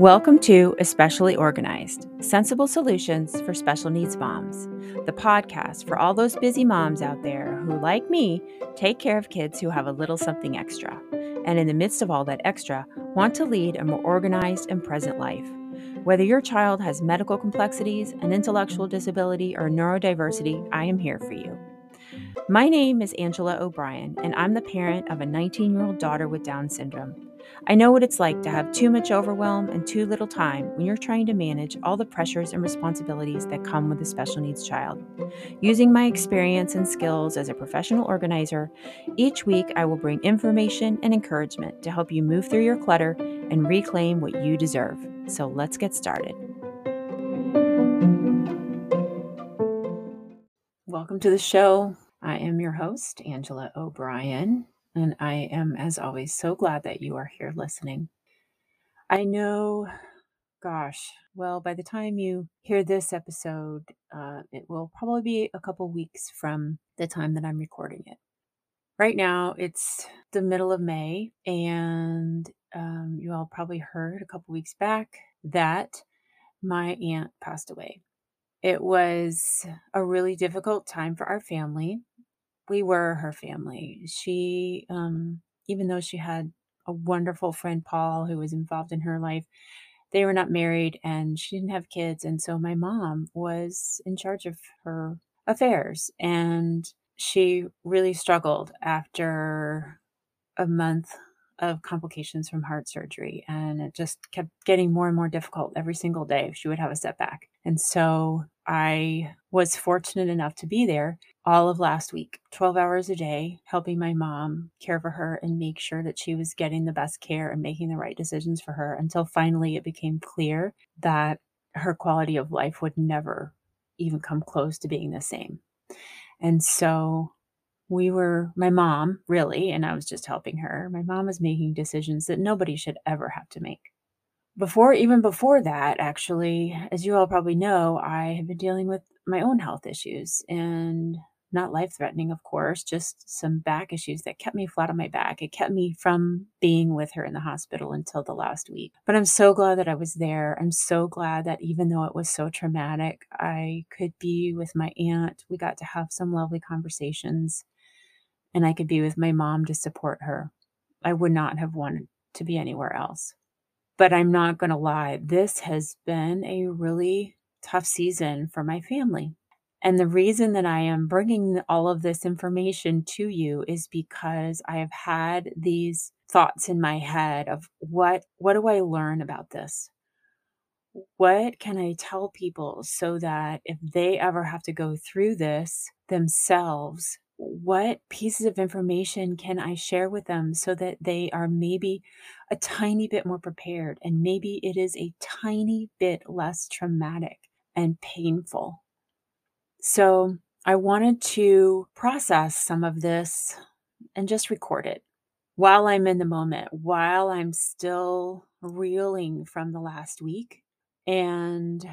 Welcome to Especially Organized Sensible Solutions for Special Needs Moms, the podcast for all those busy moms out there who, like me, take care of kids who have a little something extra, and in the midst of all that extra, want to lead a more organized and present life. Whether your child has medical complexities, an intellectual disability, or neurodiversity, I am here for you. My name is Angela O'Brien, and I'm the parent of a 19 year old daughter with Down syndrome. I know what it's like to have too much overwhelm and too little time when you're trying to manage all the pressures and responsibilities that come with a special needs child. Using my experience and skills as a professional organizer, each week I will bring information and encouragement to help you move through your clutter and reclaim what you deserve. So let's get started. Welcome to the show. I am your host, Angela O'Brien. And I am, as always, so glad that you are here listening. I know, gosh, well, by the time you hear this episode, uh, it will probably be a couple weeks from the time that I'm recording it. Right now, it's the middle of May, and um, you all probably heard a couple weeks back that my aunt passed away. It was a really difficult time for our family we were her family. She, um, even though she had a wonderful friend, Paul, who was involved in her life, they were not married and she didn't have kids. And so my mom was in charge of her affairs. And she really struggled after a month of complications from heart surgery. And it just kept getting more and more difficult every single day. She would have a setback. And so I was fortunate enough to be there all of last week, 12 hours a day, helping my mom care for her and make sure that she was getting the best care and making the right decisions for her until finally it became clear that her quality of life would never even come close to being the same. And so we were, my mom really, and I was just helping her, my mom was making decisions that nobody should ever have to make before even before that actually as you all probably know i have been dealing with my own health issues and not life threatening of course just some back issues that kept me flat on my back. It kept me from being with her in the hospital until the last week. But i'm so glad that i was there. I'm so glad that even though it was so traumatic i could be with my aunt. We got to have some lovely conversations and i could be with my mom to support her. I would not have wanted to be anywhere else but I'm not going to lie, this has been a really tough season for my family. And the reason that I am bringing all of this information to you is because I have had these thoughts in my head of what what do I learn about this? What can I tell people so that if they ever have to go through this themselves, what pieces of information can I share with them so that they are maybe a tiny bit more prepared and maybe it is a tiny bit less traumatic and painful? So, I wanted to process some of this and just record it while I'm in the moment, while I'm still reeling from the last week. And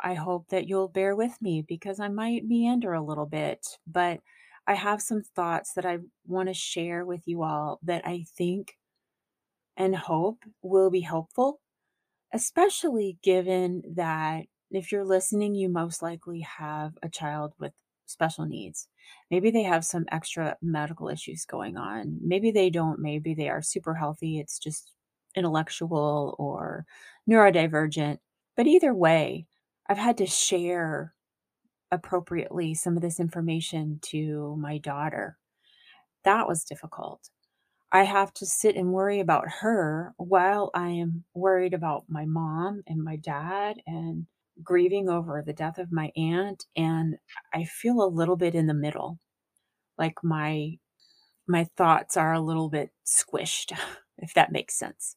I hope that you'll bear with me because I might meander a little bit, but I have some thoughts that I want to share with you all that I think and hope will be helpful, especially given that if you're listening, you most likely have a child with special needs. Maybe they have some extra medical issues going on. Maybe they don't. Maybe they are super healthy. It's just intellectual or neurodivergent. But either way, I've had to share appropriately some of this information to my daughter. That was difficult. I have to sit and worry about her while I am worried about my mom and my dad and grieving over the death of my aunt and I feel a little bit in the middle. Like my my thoughts are a little bit squished, if that makes sense.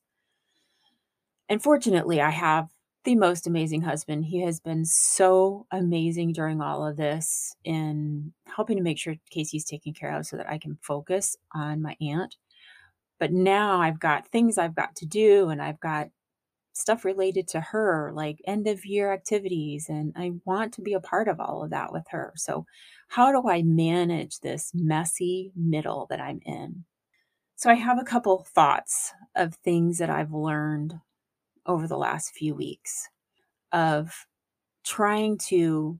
And fortunately, I have the most amazing husband. He has been so amazing during all of this in helping to make sure Casey's taken care of so that I can focus on my aunt. But now I've got things I've got to do and I've got stuff related to her, like end of year activities, and I want to be a part of all of that with her. So, how do I manage this messy middle that I'm in? So, I have a couple thoughts of things that I've learned over the last few weeks of trying to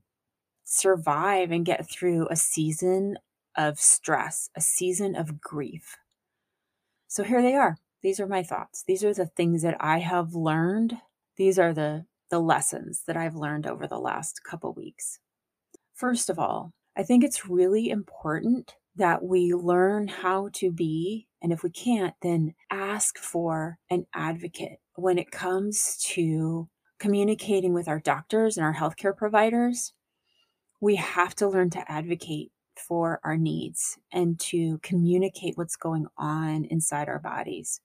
survive and get through a season of stress, a season of grief. So here they are. These are my thoughts. These are the things that I have learned. These are the the lessons that I've learned over the last couple weeks. First of all, I think it's really important that we learn how to be, and if we can't, then ask for an advocate when it comes to communicating with our doctors and our healthcare providers. We have to learn to advocate for our needs and to communicate what's going on inside our bodies.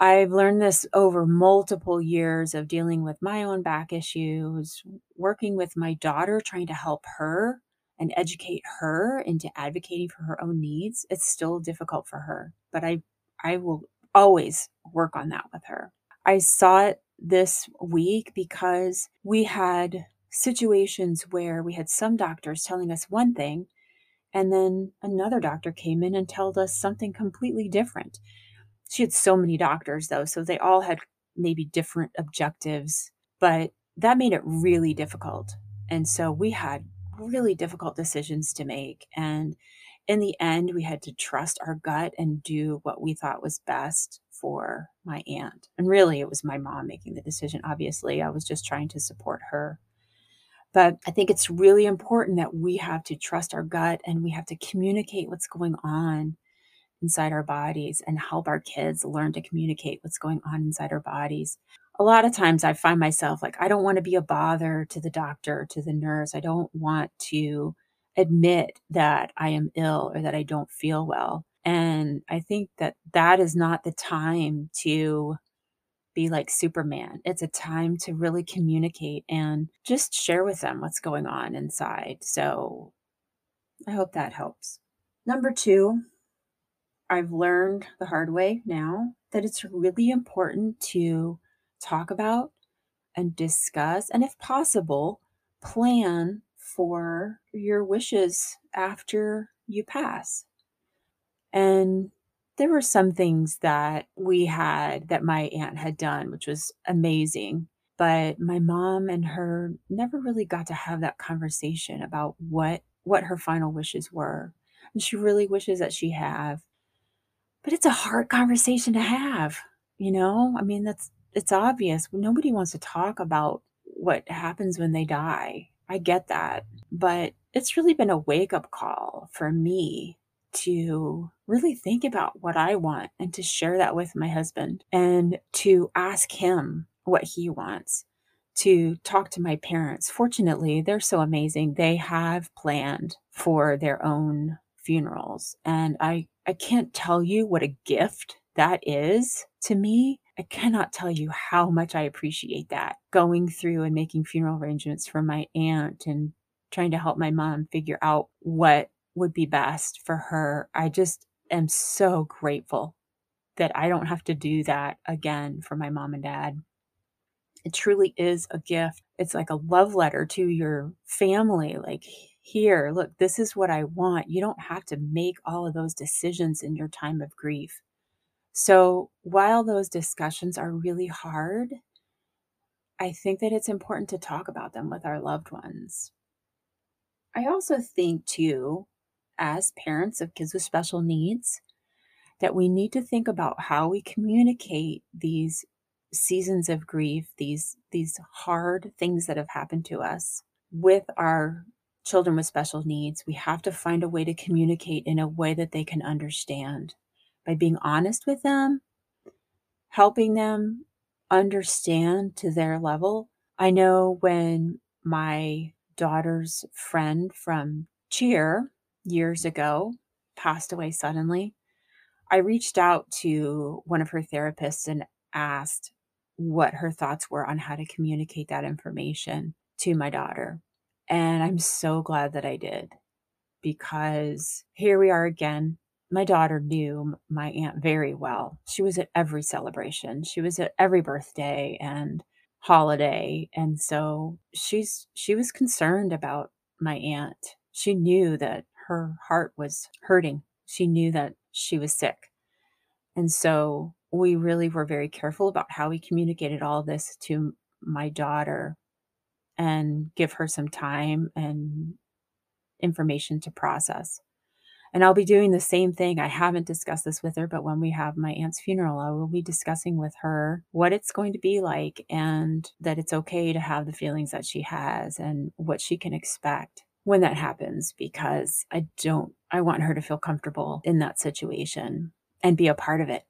I've learned this over multiple years of dealing with my own back issues, working with my daughter, trying to help her and educate her into advocating for her own needs. It's still difficult for her, but I I will always work on that with her. I saw it this week because we had situations where we had some doctors telling us one thing and then another doctor came in and told us something completely different. She had so many doctors though, so they all had maybe different objectives, but that made it really difficult. And so we had really difficult decisions to make and in the end we had to trust our gut and do what we thought was best for my aunt. And really it was my mom making the decision obviously. I was just trying to support her. But I think it's really important that we have to trust our gut and we have to communicate what's going on inside our bodies and help our kids learn to communicate what's going on inside our bodies. A lot of times I find myself like, I don't want to be a bother to the doctor, to the nurse. I don't want to admit that I am ill or that I don't feel well. And I think that that is not the time to be like Superman. It's a time to really communicate and just share with them what's going on inside. So I hope that helps. Number two, I've learned the hard way now that it's really important to talk about and discuss, and if possible, plan for your wishes after you pass. And there were some things that we had that my aunt had done, which was amazing. But my mom and her never really got to have that conversation about what what her final wishes were. And she really wishes that she have. But it's a hard conversation to have, you know? I mean, that's it's obvious. Nobody wants to talk about what happens when they die. I get that. But it's really been a wake up call for me to really think about what I want and to share that with my husband and to ask him what he wants, to talk to my parents. Fortunately, they're so amazing. They have planned for their own funerals. And I, I can't tell you what a gift that is to me. I cannot tell you how much I appreciate that going through and making funeral arrangements for my aunt and trying to help my mom figure out what would be best for her. I just am so grateful that I don't have to do that again for my mom and dad. It truly is a gift. It's like a love letter to your family. Like, here, look, this is what I want. You don't have to make all of those decisions in your time of grief. So, while those discussions are really hard, I think that it's important to talk about them with our loved ones. I also think, too, as parents of kids with special needs that we need to think about how we communicate these seasons of grief, these these hard things that have happened to us with our children with special needs. We have to find a way to communicate in a way that they can understand by being honest with them, helping them understand to their level. I know when my daughter's friend from cheer years ago, passed away suddenly, I reached out to one of her therapists and asked what her thoughts were on how to communicate that information to my daughter. And I'm so glad that I did because here we are again. My daughter knew my aunt very well. She was at every celebration. She was at every birthday and holiday. And so she's she was concerned about my aunt. She knew that her heart was hurting. She knew that she was sick. And so we really were very careful about how we communicated all this to my daughter and give her some time and information to process. And I'll be doing the same thing. I haven't discussed this with her, but when we have my aunt's funeral, I will be discussing with her what it's going to be like and that it's okay to have the feelings that she has and what she can expect when that happens because I don't, I want her to feel comfortable in that situation and be a part of it.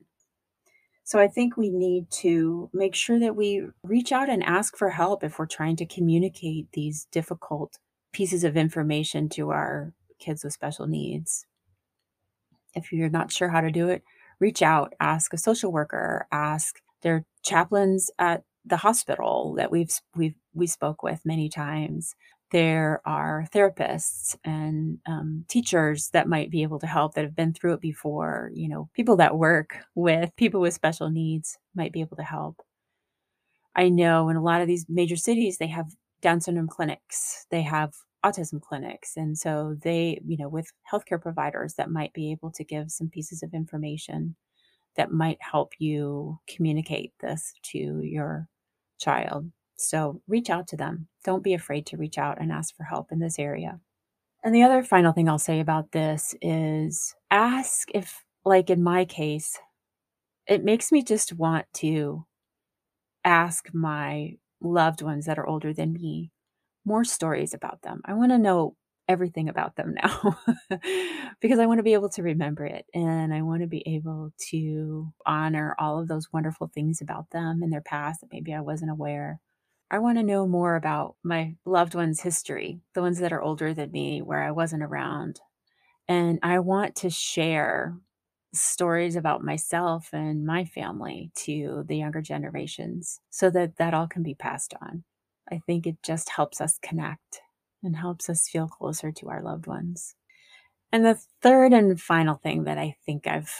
So I think we need to make sure that we reach out and ask for help if we're trying to communicate these difficult pieces of information to our kids with special needs. If you're not sure how to do it, reach out, ask a social worker, ask their chaplains at the hospital that we've we've we spoke with many times. There are therapists and um, teachers that might be able to help that have been through it before. You know, people that work with people with special needs might be able to help. I know in a lot of these major cities, they have Down syndrome clinics, they have autism clinics. And so they, you know, with healthcare providers that might be able to give some pieces of information that might help you communicate this to your child. So reach out to them. Don't be afraid to reach out and ask for help in this area. And the other final thing I'll say about this is ask if, like in my case, it makes me just want to ask my loved ones that are older than me more stories about them. I want to know everything about them now because I want to be able to remember it and I want to be able to honor all of those wonderful things about them in their past that maybe I wasn't aware. I want to know more about my loved ones' history, the ones that are older than me, where I wasn't around. And I want to share stories about myself and my family to the younger generations so that that all can be passed on. I think it just helps us connect and helps us feel closer to our loved ones. And the third and final thing that I think I've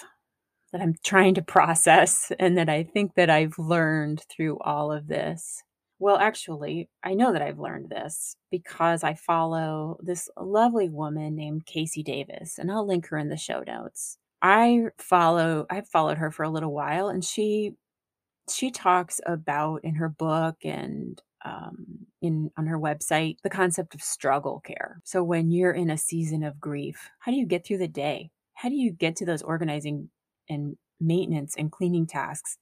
that I'm trying to process and that I think that I've learned through all of this. Well, actually, I know that I've learned this because I follow this lovely woman named KC Davis, and I'll link her in the show notes. I follow I've followed her for a little while and she she talks about in her book and um, in on her website the concept of struggle care. So when you're in a season of grief, how do you get through the day? How do you get to those organizing and maintenance and cleaning tasks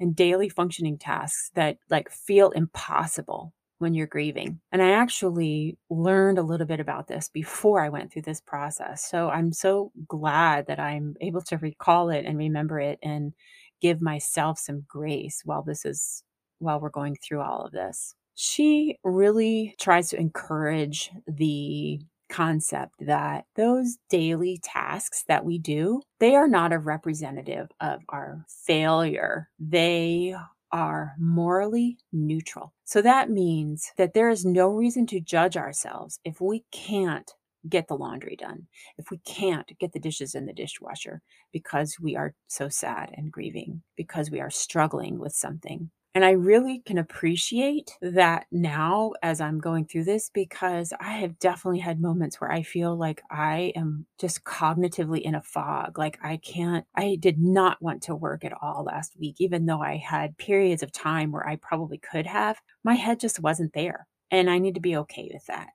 and daily functioning tasks that like feel impossible when you're grieving. And I actually learned a little bit about this before I went through this process. So I'm so glad that I'm able to recall it and remember it and give myself some grace while this is while we're going through all of this she really tries to encourage the concept that those daily tasks that we do, they are not a representative of our failure. They are morally neutral. So that means that there is no reason to judge ourselves if we can't get the laundry done, if we can't get the dishes in the dishwasher because we are so sad and grieving, because we are struggling with something. And I really can appreciate that now as I'm going through this because I have definitely had moments where I feel like I am just cognitively in a fog. Like I can't, I did not want to work at all last week, even though I had periods of time where I probably could have. My head just wasn't there. And I need to be okay with that.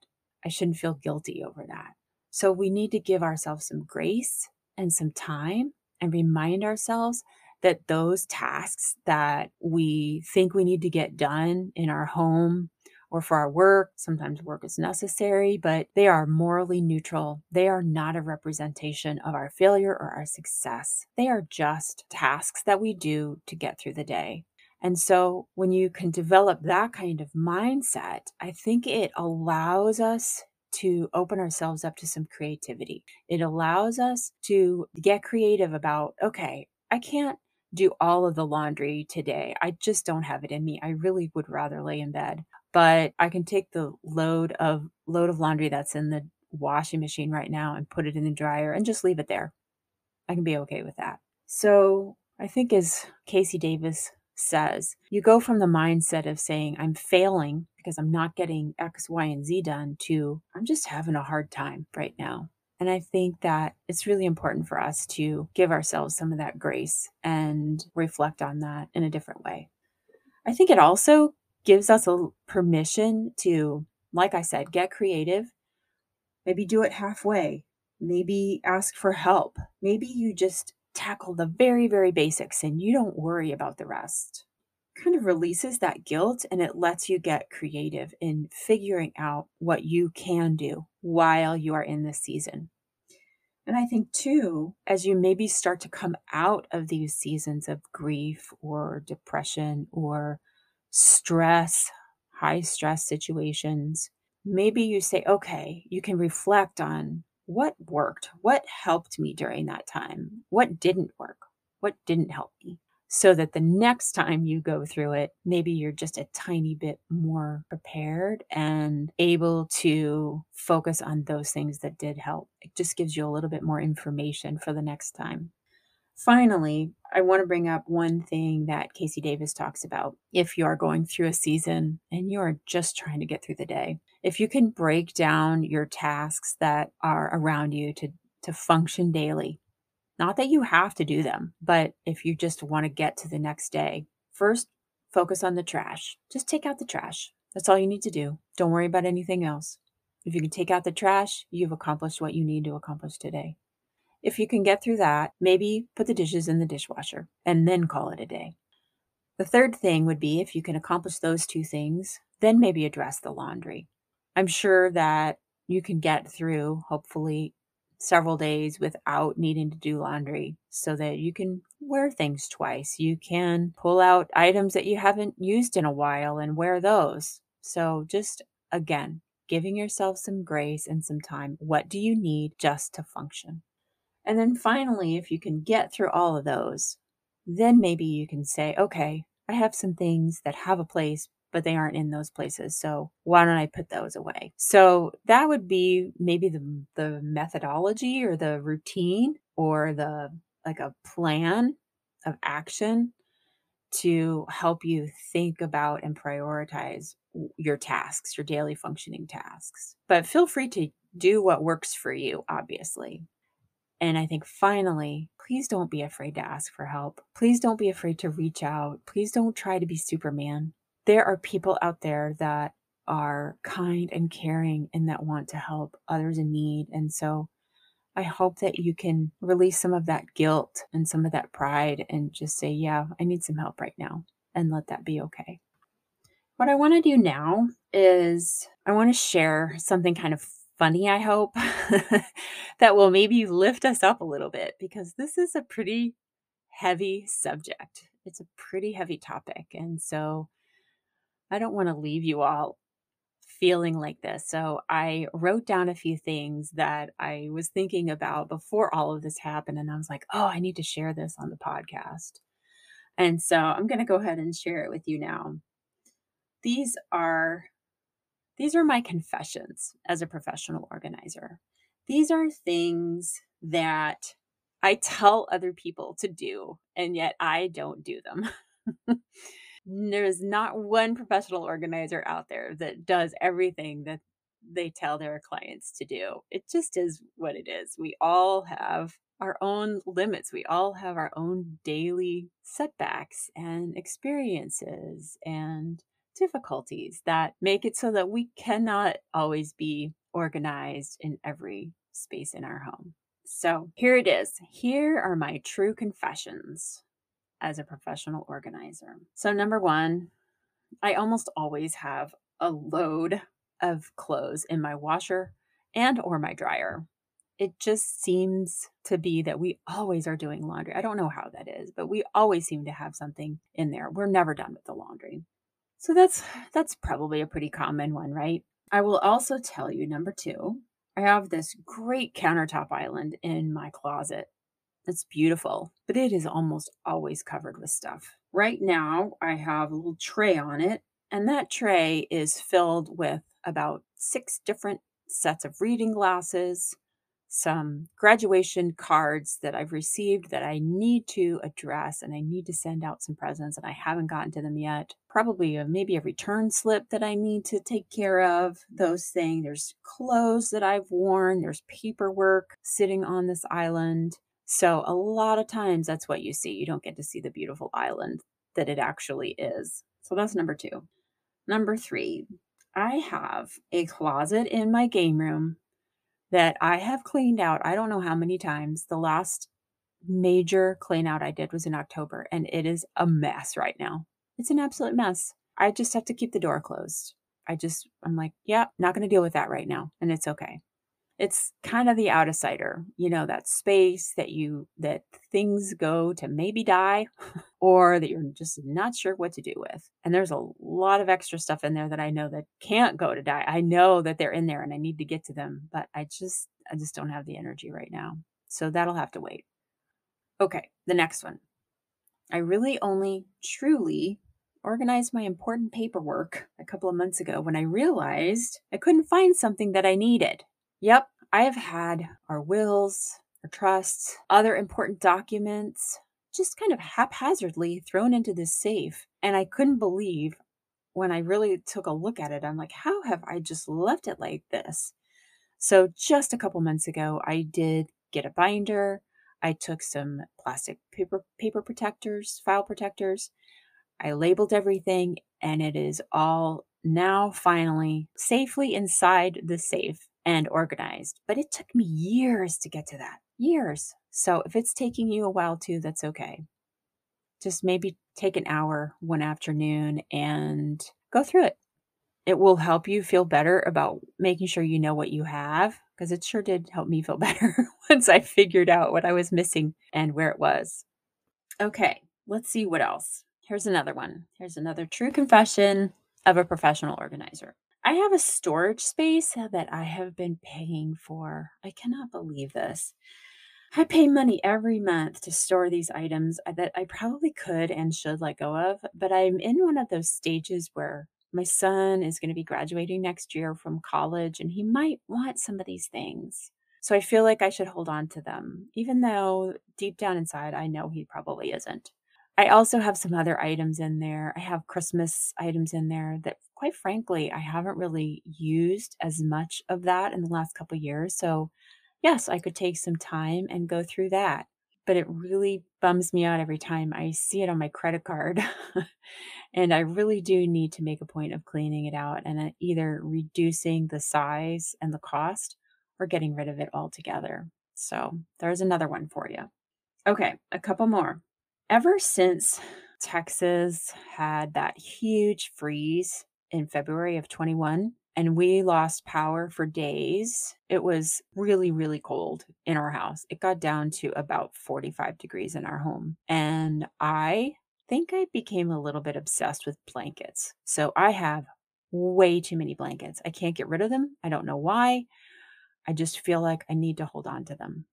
I shouldn't feel guilty over that. So we need to give ourselves some grace and some time and remind ourselves that those tasks that we think we need to get done in our home or for our work, sometimes work is necessary, but they are morally neutral. They are not a representation of our failure or our success. They are just tasks that we do to get through the day. And so when you can develop that kind of mindset, I think it allows us to open ourselves up to some creativity. It allows us to get creative about, okay, I can't do all of the laundry today. I just don't have it in me. I really would rather lay in bed. But I can take the load of load of laundry that's in the washing machine right now and put it in the dryer and just leave it there. I can be okay with that. So I think, as KC Davis says, you go from the mindset of saying, I'm failing because I'm not getting X, Y, and Z done to I'm just having a hard time right now. And I think that it's really important for us to give ourselves some of that grace and reflect on that in a different way. I think it also gives us a permission to, like I said, get creative. Maybe do it halfway. Maybe ask for help. Maybe you just tackle the very, very basics and you don't worry about the rest. Kind of releases that guilt and it lets you get creative in figuring out what you can do while you are in this season. And I think, too, as you maybe start to come out of these seasons of grief or depression or stress, high stress situations, maybe you say, okay, you can reflect on what worked, what helped me during that time, what didn't work, what didn't help me, so that the next time you go through it, maybe you're just a tiny bit more prepared and able to focus on those things that did help. It just gives you a little bit more information for the next time. Finally, I want to bring up one thing that KC Davis talks about. If you are going through a season and you are just trying to get through the day, if you can break down your tasks that are around you to, to function daily, not that you have to do them, but if you just want to get to the next day, first focus on the trash. Just take out the trash. That's all you need to do. Don't worry about anything else. If you can take out the trash, you've accomplished what you need to accomplish today. If you can get through that, maybe put the dishes in the dishwasher and then call it a day. The third thing would be if you can accomplish those two things, then maybe address the laundry. I'm sure that you can get through, hopefully, several days without needing to do laundry so that you can wear things twice. You can pull out items that you haven't used in a while and wear those. So, just again, giving yourself some grace and some time. What do you need just to function? And then finally, if you can get through all of those, then maybe you can say, okay, I have some things that have a place, but they aren't in those places. So why don't I put those away? So that would be maybe the, the methodology or the routine or the like a plan of action to help you think about and prioritize your tasks, your daily functioning tasks. But feel free to do what works for you, obviously. And I think finally, please don't be afraid to ask for help. Please don't be afraid to reach out. Please don't try to be Superman. There are people out there that are kind and caring and that want to help others in need. And so I hope that you can release some of that guilt and some of that pride and just say, yeah, I need some help right now and let that be okay. What I want to do now is I want to share something kind of funny, I hope, that will maybe lift us up a little bit because this is a pretty heavy subject. It's a pretty heavy topic. And so I don't want to leave you all feeling like this. So I wrote down a few things that I was thinking about before all of this happened. And I was like, oh, I need to share this on the podcast. And so I'm going to go ahead and share it with you now. These are these are my confessions as a professional organizer. These are things that I tell other people to do, and yet I don't do them. There's not one professional organizer out there that does everything that they tell their clients to do. It just is what it is. We all have our own limits. We all have our own daily setbacks and experiences and difficulties that make it so that we cannot always be organized in every space in our home. So here it is. Here are my true confessions as a professional organizer. So, number one, I almost always have a load of clothes in my washer and or my dryer. It just seems to be that we always are doing laundry. I don't know how that is, but we always seem to have something in there. We're never done with the laundry. So that's that's probably a pretty common one, right? I will also tell you number 2, I have this great countertop island in my closet. It's beautiful, but it is almost always covered with stuff. Right now, I have a little tray on it, and that tray is filled with about six different sets of reading glasses, some graduation cards that I've received that I need to address and I need to send out some presents and I haven't gotten to them yet. Probably a, maybe a return slip that I need to take care of. Those things. There's clothes that I've worn. There's paperwork sitting on this island. So a lot of times that's what you see. You don't get to see the beautiful island that it actually is. So that's number two. Number three, I have a closet in my game room that I have cleaned out. I don't know how many times. The last major clean out I did was in October, and it is a mess right now. It's an absolute mess. I just have to keep the door closed. I just, I'm like, yeah, not going to deal with that right now. And it's okay it's kind of the out of sighter, you know, that space that you, that things go to maybe die or that you're just not sure what to do with. And there's a lot of extra stuff in there that I know that can't go to die. I know that they're in there and I need to get to them, but I just, I just don't have the energy right now. So that'll have to wait. Okay, the next one. I really only truly organized my important paperwork a couple of months ago when I realized I couldn't find something that I needed. Yep, I have had our wills, our trusts, other important documents just kind of haphazardly thrown into this safe. And I couldn't believe when I really took a look at it, I'm like, how have I just left it like this? So, just a couple months ago, I did get a binder. I took some plastic paper paper protectors, file protectors. I labeled everything and it is all now finally safely inside the safe and organized. But it took me years to get to that. Years. So if it's taking you a while too, that's okay. Just maybe take an hour one afternoon and go through it. It will help you feel better about making sure you know what you have because it sure did help me feel better once I figured out what I was missing and where it was. Okay, let's see what else. Here's another one. Here's another true confession of a professional organizer. I have a storage space that I have been paying for. I cannot believe this. I pay money every month to store these items uh, that I probably could and should let go of, but I'm in one of those stages where my son is going to be graduating next year from college and he might want some of these things. So I feel like I should hold on to them, even though deep down inside I know he probably isn't. I also have some other items in there. I have Christmas items in there that quite frankly, I haven't really used as much of that in the last couple years. So, yes, I could take some time and go through that. But it really bums me out every time I see it on my credit card. and I really do need to make a point of cleaning it out and uh, either reducing the size and the cost or getting rid of it altogether. So, there's another one for you. Okay, a couple more. Ever since Texas had that huge freeze in February of 21 and we lost power for days. It was really, really cold in our house. It got down to about 45 degrees in our home. And I think I became a little bit obsessed with blankets. So I have way too many blankets. I can't get rid of them. I don't know why. I just feel like I need to hold on to them.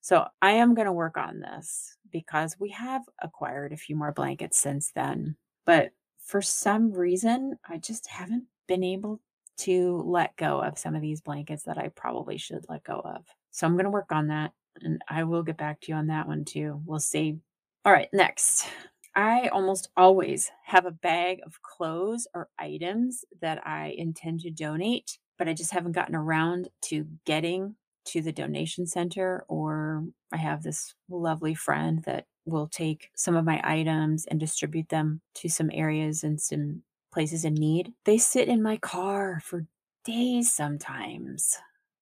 So I am going to work on this because we have acquired a few more blankets since then. But for some reason, I just haven't been able to let go of some of these blankets that I probably should let go of. So I'm going to work on that and I will get back to you on that one too. We'll see. All right, next. I almost always have a bag of clothes or items that I intend to donate, but I just haven't gotten around to getting to the donation center, or I have this lovely friend that will take some of my items and distribute them to some areas and some places in need. They sit in my car for days sometimes,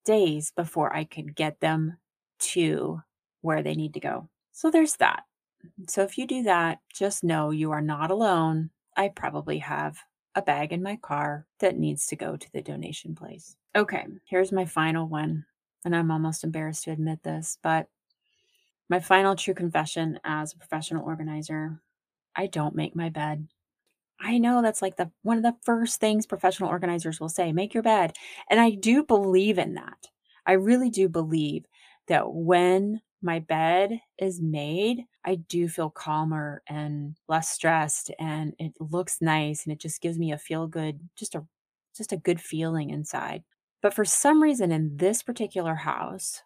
days before I can get them to where they need to go. So there's that. So if you do that, just know you are not alone. I probably have a bag in my car that needs to go to the donation place. Okay, here's my final one and I'm almost embarrassed to admit this, but my final true confession as a professional organizer I don't make my bed. I know that's like the one of the first things professional organizers will say, make your bed. And I do believe in that. I really do believe that when my bed is made, I do feel calmer and less stressed and it looks nice and it just gives me a feel good, just a just a good feeling inside. But for some reason in this particular house,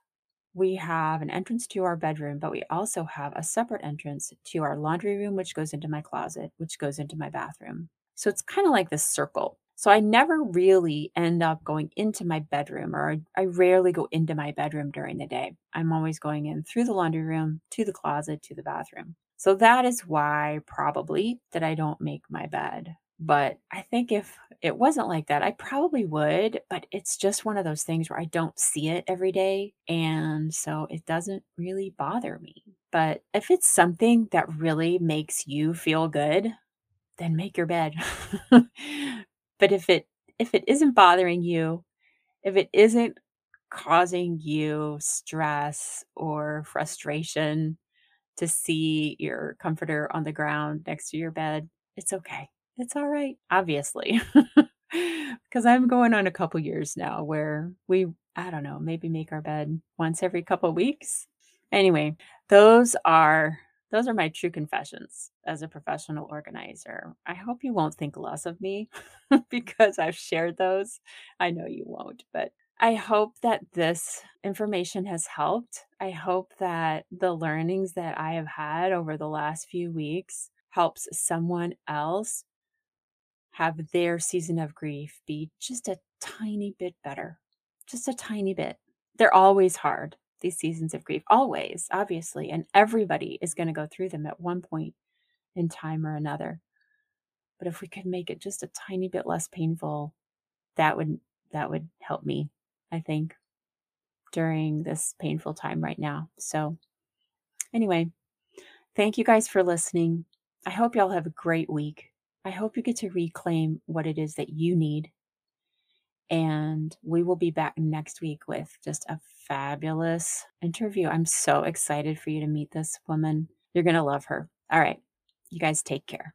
we have an entrance to our bedroom, but we also have a separate entrance to our laundry room, which goes into my closet, which goes into my bathroom. So it's kind of like this circle. So I never really end up going into my bedroom, or I, I rarely go into my bedroom during the day. I'm always going in through the laundry room, to the closet, to the bathroom. So that is why probably that I don't make my bed. But I think if it wasn't like that, I probably would, but it's just one of those things where I don't see it every day. And so it doesn't really bother me. But if it's something that really makes you feel good, then make your bed. but if it if it isn't bothering you, if it isn't causing you stress or frustration to see your comforter on the ground next to your bed, it's okay. It's all right, obviously. Because I'm going on a couple years now where we, I don't know, maybe make our bed once every couple weeks. Anyway, those are those are my true confessions as a professional organizer. I hope you won't think less of me because I've shared those. I know you won't, but I hope that this information has helped. I hope that the learnings that I have had over the last few weeks helps someone else have their season of grief be just a tiny bit better, just a tiny bit. They're always hard, these seasons of grief, always, obviously, and everybody is going to go through them at one point in time or another. But if we could make it just a tiny bit less painful, that would that would help me, I think, during this painful time right now. So, anyway, thank you guys for listening. I hope y'all have a great week. I hope you get to reclaim what it is that you need. And we will be back next week with just a fabulous interview. I'm so excited for you to meet this woman. You're going to love her. All right. You guys take care.